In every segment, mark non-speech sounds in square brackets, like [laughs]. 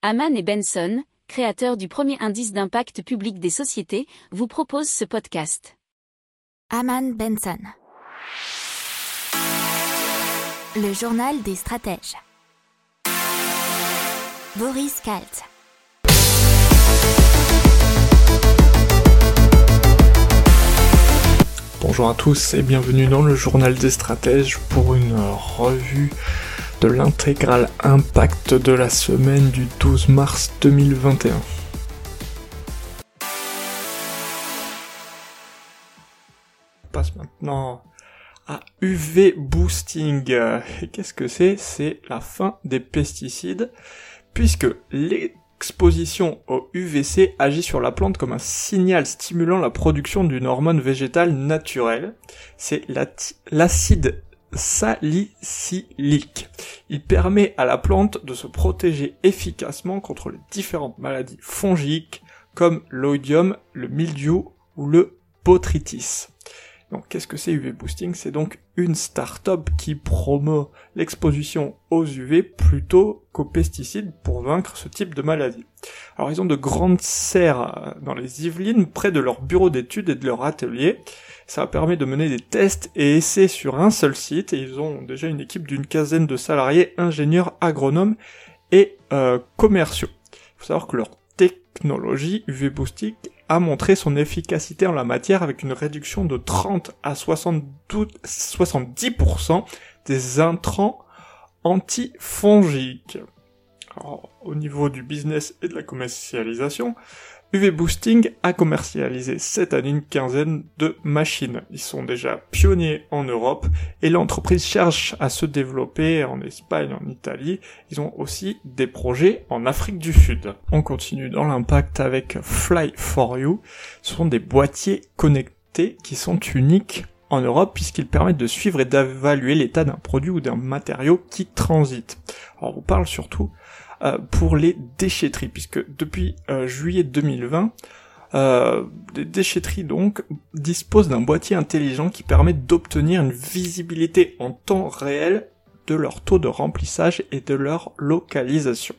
Haman et Benson, créateurs du premier indice d'impact public des sociétés, vous proposent ce podcast. Haman Benson. Le journal des stratèges. Boris Kalt. Bonjour à tous et bienvenue dans le journal des stratèges pour une revue de l'intégral impact de la semaine du 12 mars 2021. On passe maintenant à UV boosting. Qu'est-ce que c'est? C'est la fin des pesticides puisque l'exposition au UVC agit sur la plante comme un signal stimulant la production d'une hormone végétale naturelle. C'est l'acide salicylique. Il permet à la plante de se protéger efficacement contre les différentes maladies fongiques comme l'oïdium, le mildiou ou le botrytis. Donc qu'est-ce que c'est UV Boosting? C'est donc une start-up qui promeut l'exposition aux UV plutôt qu'aux pesticides pour vaincre ce type de maladie. Alors ils ont de grandes serres dans les Yvelines près de leur bureau d'études et de leur atelier. Ça permet de mener des tests et essais sur un seul site et ils ont déjà une équipe d'une quinzaine de salariés, ingénieurs, agronomes et euh, commerciaux. Il faut savoir que leur technologie UV Boosting a montré son efficacité en la matière avec une réduction de 30 à 70% des intrants antifongiques. au niveau du business et de la commercialisation, UV Boosting a commercialisé cette année une quinzaine de machines. Ils sont déjà pionniers en Europe et l'entreprise cherche à se développer en Espagne, en Italie. Ils ont aussi des projets en Afrique du Sud. On continue dans l'impact avec Fly for You. Ce sont des boîtiers connectés qui sont uniques en Europe puisqu'ils permettent de suivre et d'évaluer l'état d'un produit ou d'un matériau qui transite. Alors on parle surtout pour les déchetteries, puisque depuis euh, juillet 2020, euh, les déchetteries donc disposent d'un boîtier intelligent qui permet d'obtenir une visibilité en temps réel de leur taux de remplissage et de leur localisation.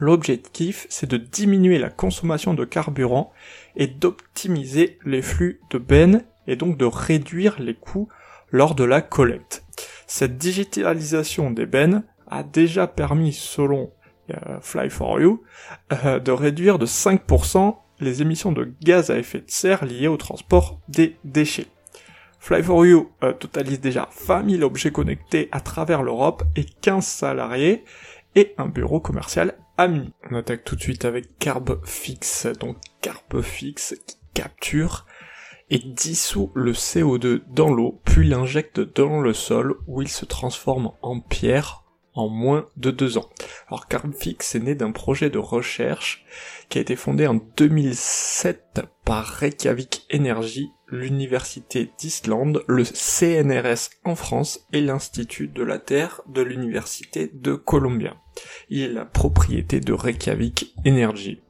L'objectif, c'est de diminuer la consommation de carburant et d'optimiser les flux de bennes et donc de réduire les coûts lors de la collecte. Cette digitalisation des bennes a déjà permis, selon euh, Fly for You, euh, de réduire de 5% les émissions de gaz à effet de serre liées au transport des déchets. Fly for You euh, totalise déjà 20 000 objets connectés à travers l'Europe et 15 salariés et un bureau commercial ami. On attaque tout de suite avec Carbfix, donc Carbfix qui capture et dissout le CO2 dans l'eau, puis l'injecte dans le sol où il se transforme en pierre en moins de deux ans. Alors Carbfix est né d'un projet de recherche qui a été fondé en 2007 par Reykjavik Energy, l'Université d'Islande, le CNRS en France et l'Institut de la Terre de l'Université de Columbia. Il est la propriété de Reykjavik Energy.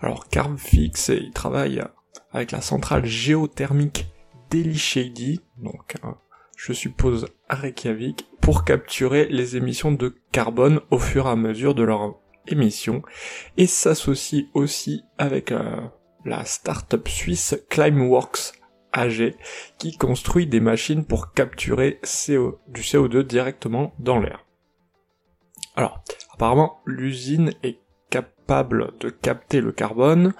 Alors Carbfix, il travaille avec la centrale géothermique d'Elishady, donc je suppose à Reykjavik, pour capturer les émissions de carbone au fur et à mesure de leur émission et s'associe aussi avec euh, la start-up suisse Climeworks AG qui construit des machines pour capturer du CO2 directement dans l'air. Alors, apparemment, l'usine est capable de capter le carbone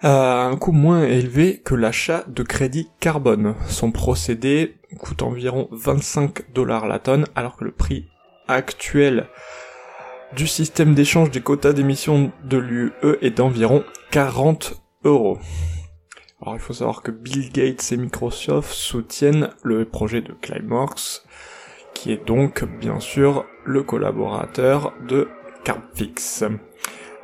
à un coût moins élevé que l'achat de crédit carbone. Son procédé coûte environ 25 dollars la tonne, alors que le prix actuel du système d'échange des quotas d'émissions de l'UE est d'environ 40 euros. Alors il faut savoir que Bill Gates et Microsoft soutiennent le projet de Climeworks, qui est donc bien sûr le collaborateur de Carbfix.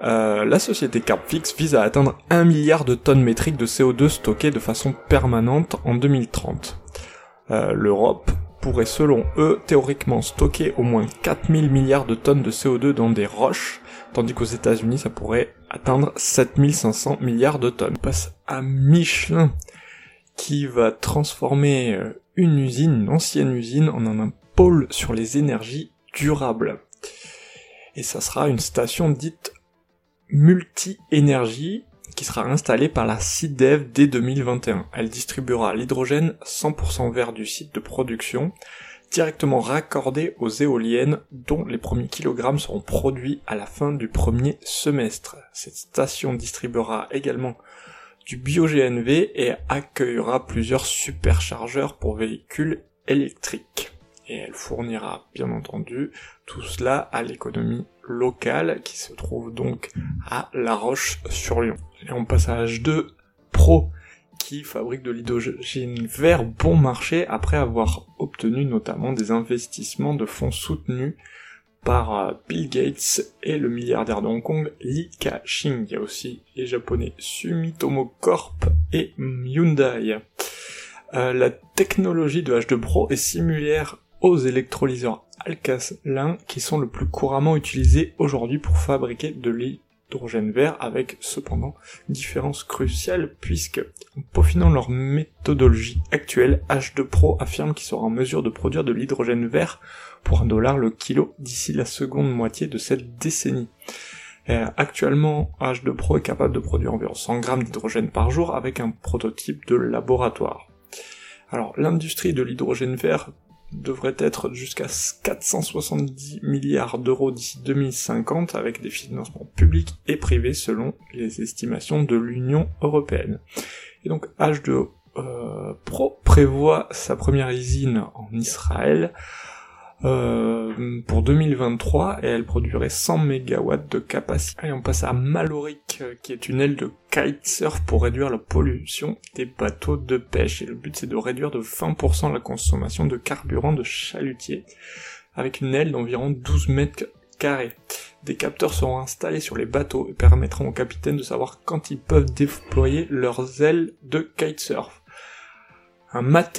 Euh, la société Carbfix vise à atteindre 1 milliard de tonnes métriques de CO2 stockées de façon permanente en 2030. Euh, L'Europe pourrait selon eux théoriquement stocker au moins 4000 milliards de tonnes de CO2 dans des roches, tandis qu'aux États-Unis ça pourrait atteindre 7500 milliards de tonnes. On passe à Michelin qui va transformer euh, une usine, une ancienne usine, en un pôle sur les énergies durables. et ça sera une station dite multi-énergie qui sera installée par la CIDEV dès 2021. Elle distribuera l'hydrogène 100% vert du site de production, directement raccordé aux éoliennes dont les premiers kilogrammes seront produits à la fin du premier semestre. Cette station distribuera également du bio-GNV et accueillera plusieurs superchargeurs pour véhicules électriques. Et elle fournira bien entendu tout cela à l'économie locale qui se trouve donc à La Roche-sur-Yon. Et on passe à H2 Pro qui fabrique de l'hydrogène vert bon marché après avoir obtenu notamment des investissements de fonds soutenus par euh, Bill Gates et le milliardaire de Hong Kong Li Ka-shing. Il y a aussi les japonais Sumitomo Corp et Hyundai. Euh, la technologie de H2 Pro est similaire aux électrolyseurs alcalins qui sont le plus couramment utilisés aujourd'hui pour fabriquer de l'hydrogène vert avec cependant différence cruciale puisque en peaufinant leur méthodologie actuelle, H2 Pro affirme qu'il sera en mesure de produire de l'hydrogène vert pour un dollar le kilo d'ici la seconde moitié de cette décennie. Euh, actuellement, H2 Pro est capable de produire environ 100 grammes d'hydrogène par jour avec un prototype de laboratoire. Alors, l'industrie de l'hydrogène vert devrait être jusqu'à 470 milliards d'euros d'ici 2050 avec des financements publics et privés selon les estimations de l'Union européenne. Et donc H2 euh, Pro prévoit sa première usine en Israël euh, pour 2023 et elle produirait 100 MW de capacité. Et on passe à Maloric euh, qui est une aile de kitesurf pour réduire la pollution des bateaux de pêche. Et le but c'est de réduire de 20% la consommation de carburant de chalutier avec une aile d'environ 12 mètres carrés. Des capteurs seront installés sur les bateaux et permettront aux capitaines de savoir quand ils peuvent déployer leurs ailes de kitesurf. Un mat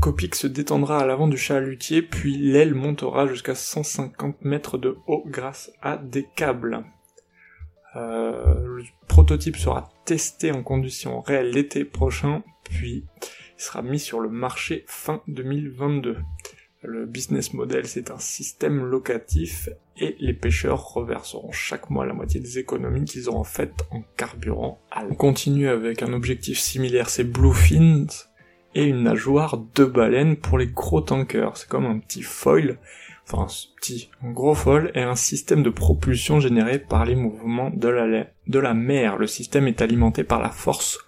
Copic se détendra à l'avant du chalutier, puis l'aile montera jusqu'à 150 mètres de haut grâce à des câbles. Euh, le prototype sera testé en conditions réelles l'été prochain, puis il sera mis sur le marché fin 2022. Le business model, c'est un système locatif et les pêcheurs reverseront chaque mois la moitié des économies qu'ils auront faites en carburant. On continue avec un objectif similaire, c'est Bluefin, et une nageoire de baleine pour les gros tankers. C'est comme un petit foil, enfin un petit, gros foil et un système de propulsion généré par les mouvements de la, de la mer. Le système est alimenté par la force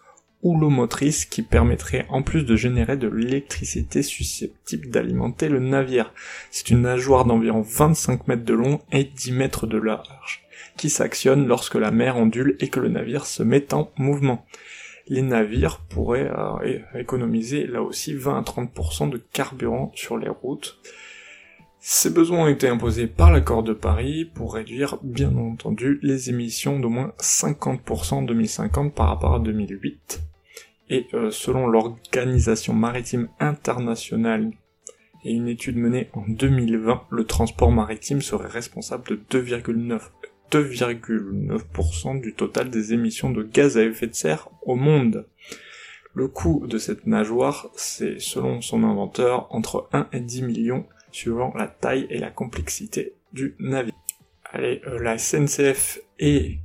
houlomotrice qui permettrait en plus de générer de l'électricité susceptible d'alimenter le navire. C'est une nageoire d'environ 25 mètres de long et 10 mètres de large qui s'actionne lorsque la mer ondule et que le navire se met en mouvement les navires pourraient euh, économiser là aussi 20 à 30% de carburant sur les routes. Ces besoins ont été imposés par l'accord de Paris pour réduire bien entendu les émissions d'au moins 50% en 2050 par rapport à 2008. Et euh, selon l'Organisation maritime internationale et une étude menée en 2020, le transport maritime serait responsable de 2,9 2,9% du total des émissions de gaz à effet de serre au monde. Le coût de cette nageoire, c'est selon son inventeur entre 1 et 10 millions suivant la taille et la complexité du navire. Allez, euh, la SNCF et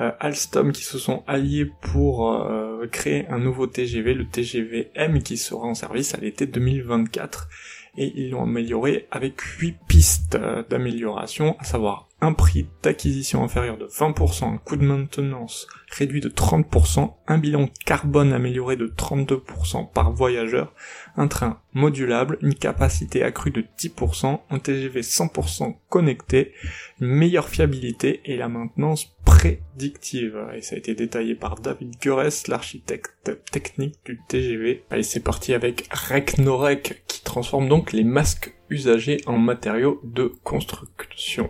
euh, Alstom qui se sont alliés pour euh, créer un nouveau TGV, le TGV M qui sera en service à l'été 2024 et ils l'ont amélioré avec 8 pistes d'amélioration, à savoir un prix d'acquisition inférieur de 20%, un coût de maintenance réduit de 30%, un bilan carbone amélioré de 32% par voyageur, un train modulable, une capacité accrue de 10%, un TGV 100% connecté, une meilleure fiabilité et la maintenance prédictive. Et ça a été détaillé par David Gures, l'architecte technique du TGV. Allez, c'est parti avec Recnorec qui transforme donc les masques usagés en matériaux de construction.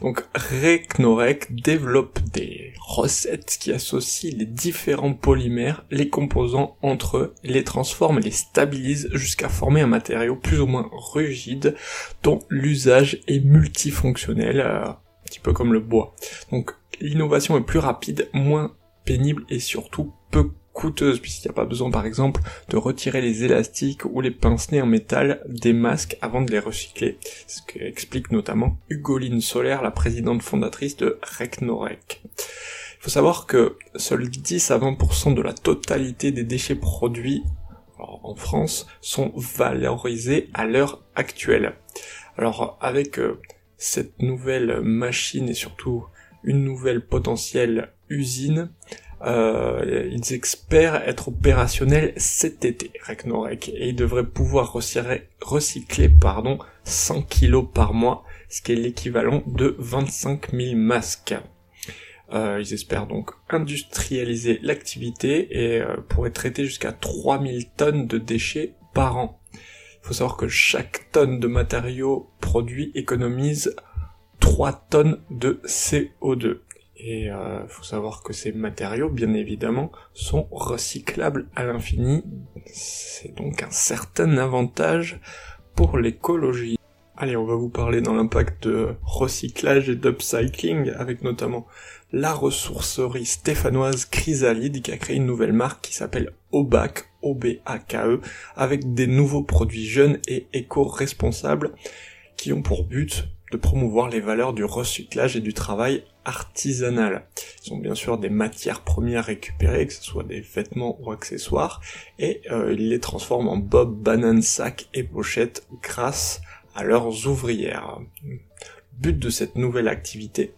Donc Recnorec développe des recettes qui associent les différents polymères, les composants entre eux, les transforment et les stabilisent jusqu'à former un matériau plus ou moins rigide dont l'usage est multifonctionnel, euh, un petit peu comme le bois. Donc l'innovation est plus rapide, moins pénible et surtout peu coûteuse puisqu'il n'y a pas besoin par exemple de retirer les élastiques ou les pince-nez en métal des masques avant de les recycler. Ce qu'explique notamment Hugoline Solaire, la présidente fondatrice de Recnorec. Il faut savoir que seuls 10 à 20% de la totalité des déchets produits en France sont valorisés à l'heure actuelle. Alors avec euh, cette nouvelle machine et surtout une nouvelle potentielle usine, euh, ils espèrent être opérationnels cet été, Recnorec, et ils devraient pouvoir recycler, recycler pardon, 100 kilos par mois, ce qui est l'équivalent de 25 000 masques. Euh, ils espèrent donc industrialiser l'activité et euh, pourraient traiter jusqu'à 3000 tonnes de déchets par an. Il faut savoir que chaque tonne de matériaux produits économise 3 tonnes de CO2. Et euh, faut savoir que ces matériaux, bien évidemment, sont recyclables à l'infini. C'est donc un certain avantage pour l'écologie. Allez, on va vous parler dans l'impact de recyclage et d'upcycling, avec notamment la ressourcerie stéphanoise Chrysalide qui a créé une nouvelle marque qui s'appelle Obac, O-B-A-K-E, avec des nouveaux produits jeunes et éco-responsables qui ont pour but de promouvoir les valeurs du recyclage et du travail artisanal. Ils ont bien sûr des matières premières récupérées, que ce soit des vêtements ou accessoires, et euh, ils les transforment en bob, bananes, sacs et pochettes grâce à leurs ouvrières. Le but de cette nouvelle activité,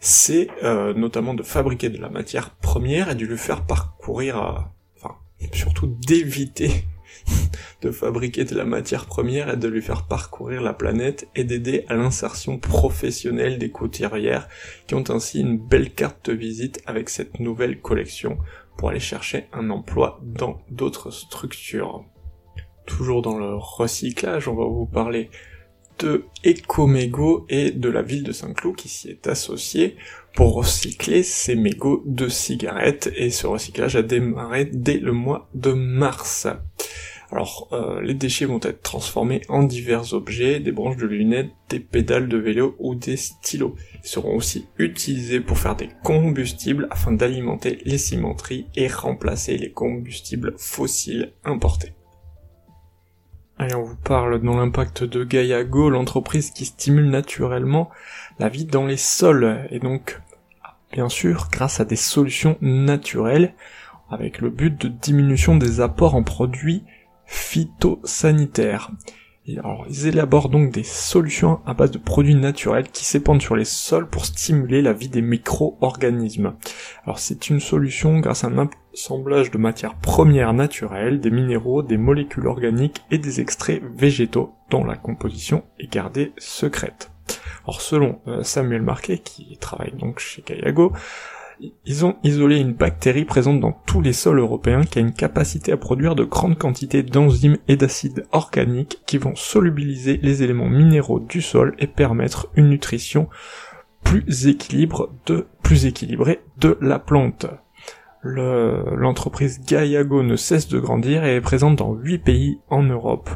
c'est euh, notamment de fabriquer de la matière première et de lui faire parcourir, euh, enfin, surtout d'éviter [laughs] de fabriquer de la matière première et de lui faire parcourir la planète et d'aider à l'insertion professionnelle des couturières qui ont ainsi une belle carte de visite avec cette nouvelle collection pour aller chercher un emploi dans d'autres structures. Toujours dans le recyclage, on va vous parler de Ecomego et de la ville de Saint-Cloud qui s'y est associée pour recycler ces mégots de cigarettes et ce recyclage a démarré dès le mois de mars. Alors, euh, les déchets vont être transformés en divers objets, des branches de lunettes, des pédales de vélo ou des stylos. Ils seront aussi utilisés pour faire des combustibles afin d'alimenter les cimenteries et remplacer les combustibles fossiles importés. Allez, on vous parle dans l'impact de Gaiago, l'entreprise qui stimule naturellement la vie dans les sols, et donc, bien sûr, grâce à des solutions naturelles, avec le but de diminution des apports en produits phytosanitaires. alors, ils élaborent donc des solutions à base de produits naturels qui s'épandent sur les sols pour stimuler la vie des micro-organismes. Alors c'est une solution grâce à un assemblage de matières premières naturelles, des minéraux, des molécules organiques et des extraits végétaux dont la composition est gardée secrète. Alors selon euh, Samuel Marquet, qui travaille donc chez Kayago, ils ont isolé une bactérie présente dans tous les sols européens qui a une capacité à produire de grandes quantités d'enzymes et d'acides organiques qui vont solubiliser les éléments minéraux du sol et permettre une nutrition plus, équilibre de, plus équilibrée de la plante. L'entreprise Gaiago ne cesse de grandir et est présente dans 8 pays en Europe.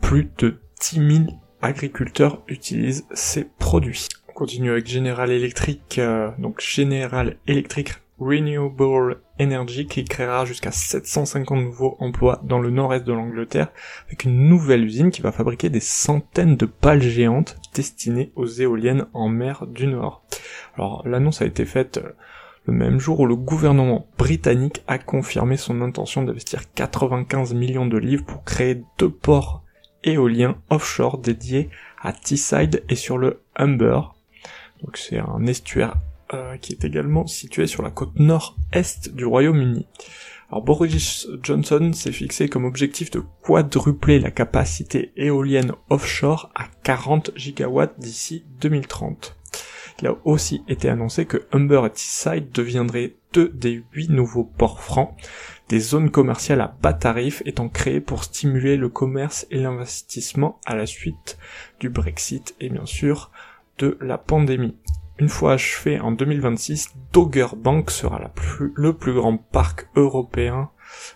Plus de 10 000 agriculteurs utilisent ces produits continue avec General Electric, euh, donc General Electric Renewable Energy qui créera jusqu'à 750 nouveaux emplois dans le nord-est de l'Angleterre avec une nouvelle usine qui va fabriquer des centaines de pales géantes destinées aux éoliennes en mer du Nord. Alors l'annonce a été faite euh, le même jour où le gouvernement britannique a confirmé son intention d'investir 95 millions de livres pour créer deux ports éoliens offshore dédiés à Teesside et sur le Humber, donc c'est un estuaire euh, qui est également situé sur la côte nord-est du Royaume-Uni. Alors Boris Johnson s'est fixé comme objectif de quadrupler la capacité éolienne offshore à 40 gigawatts d'ici 2030. Il a aussi été annoncé que Humber et Teesside deviendraient deux des huit nouveaux ports francs, des zones commerciales à bas tarifs étant créées pour stimuler le commerce et l'investissement à la suite du Brexit et bien sûr de la pandémie. Une fois achevé en 2026, Dogger Bank sera le plus grand parc européen,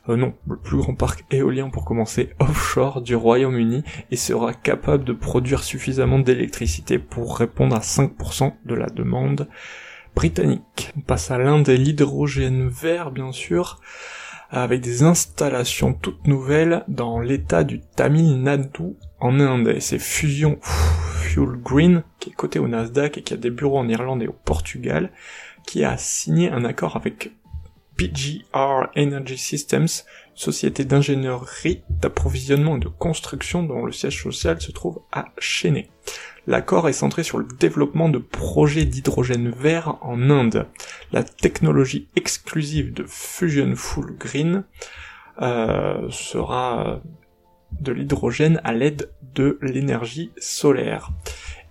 euh, non, le plus grand parc éolien pour commencer [laughs] offshore du Royaume-Uni et sera capable de produire suffisamment d'électricité pour répondre à 5% de la demande britannique. On passe à l'un des l'hydrogène vert bien sûr. avec des installations toutes nouvelles dans l'état du Tamil Nadu en Inde. Et c'est Fusion Green, qui est coté au Nasdaq et qui a des bureaux en Irlande et au Portugal, qui a signé un accord avec PGR Energy Systems, société d'ingénierie, d'approvisionnement et de construction dont le siège social se trouve à Chennai. L'accord est centré sur le développement de projets d'hydrogène vert en Inde. La technologie exclusive de Fusion Full Green euh, sera de l'hydrogène à l'aide de l'énergie solaire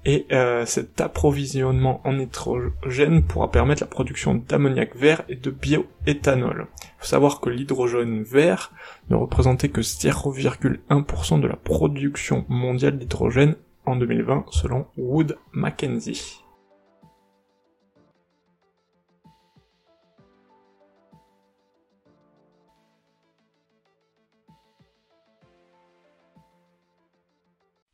et euh, cet approvisionnement en hydrogène pourra permettre la production d'ammoniac vert et de bioéthanol. Il faut savoir que l'hydrogène vert ne représentait que 0,1% de la production mondiale d'hydrogène en 2020 selon Wood Mackenzie.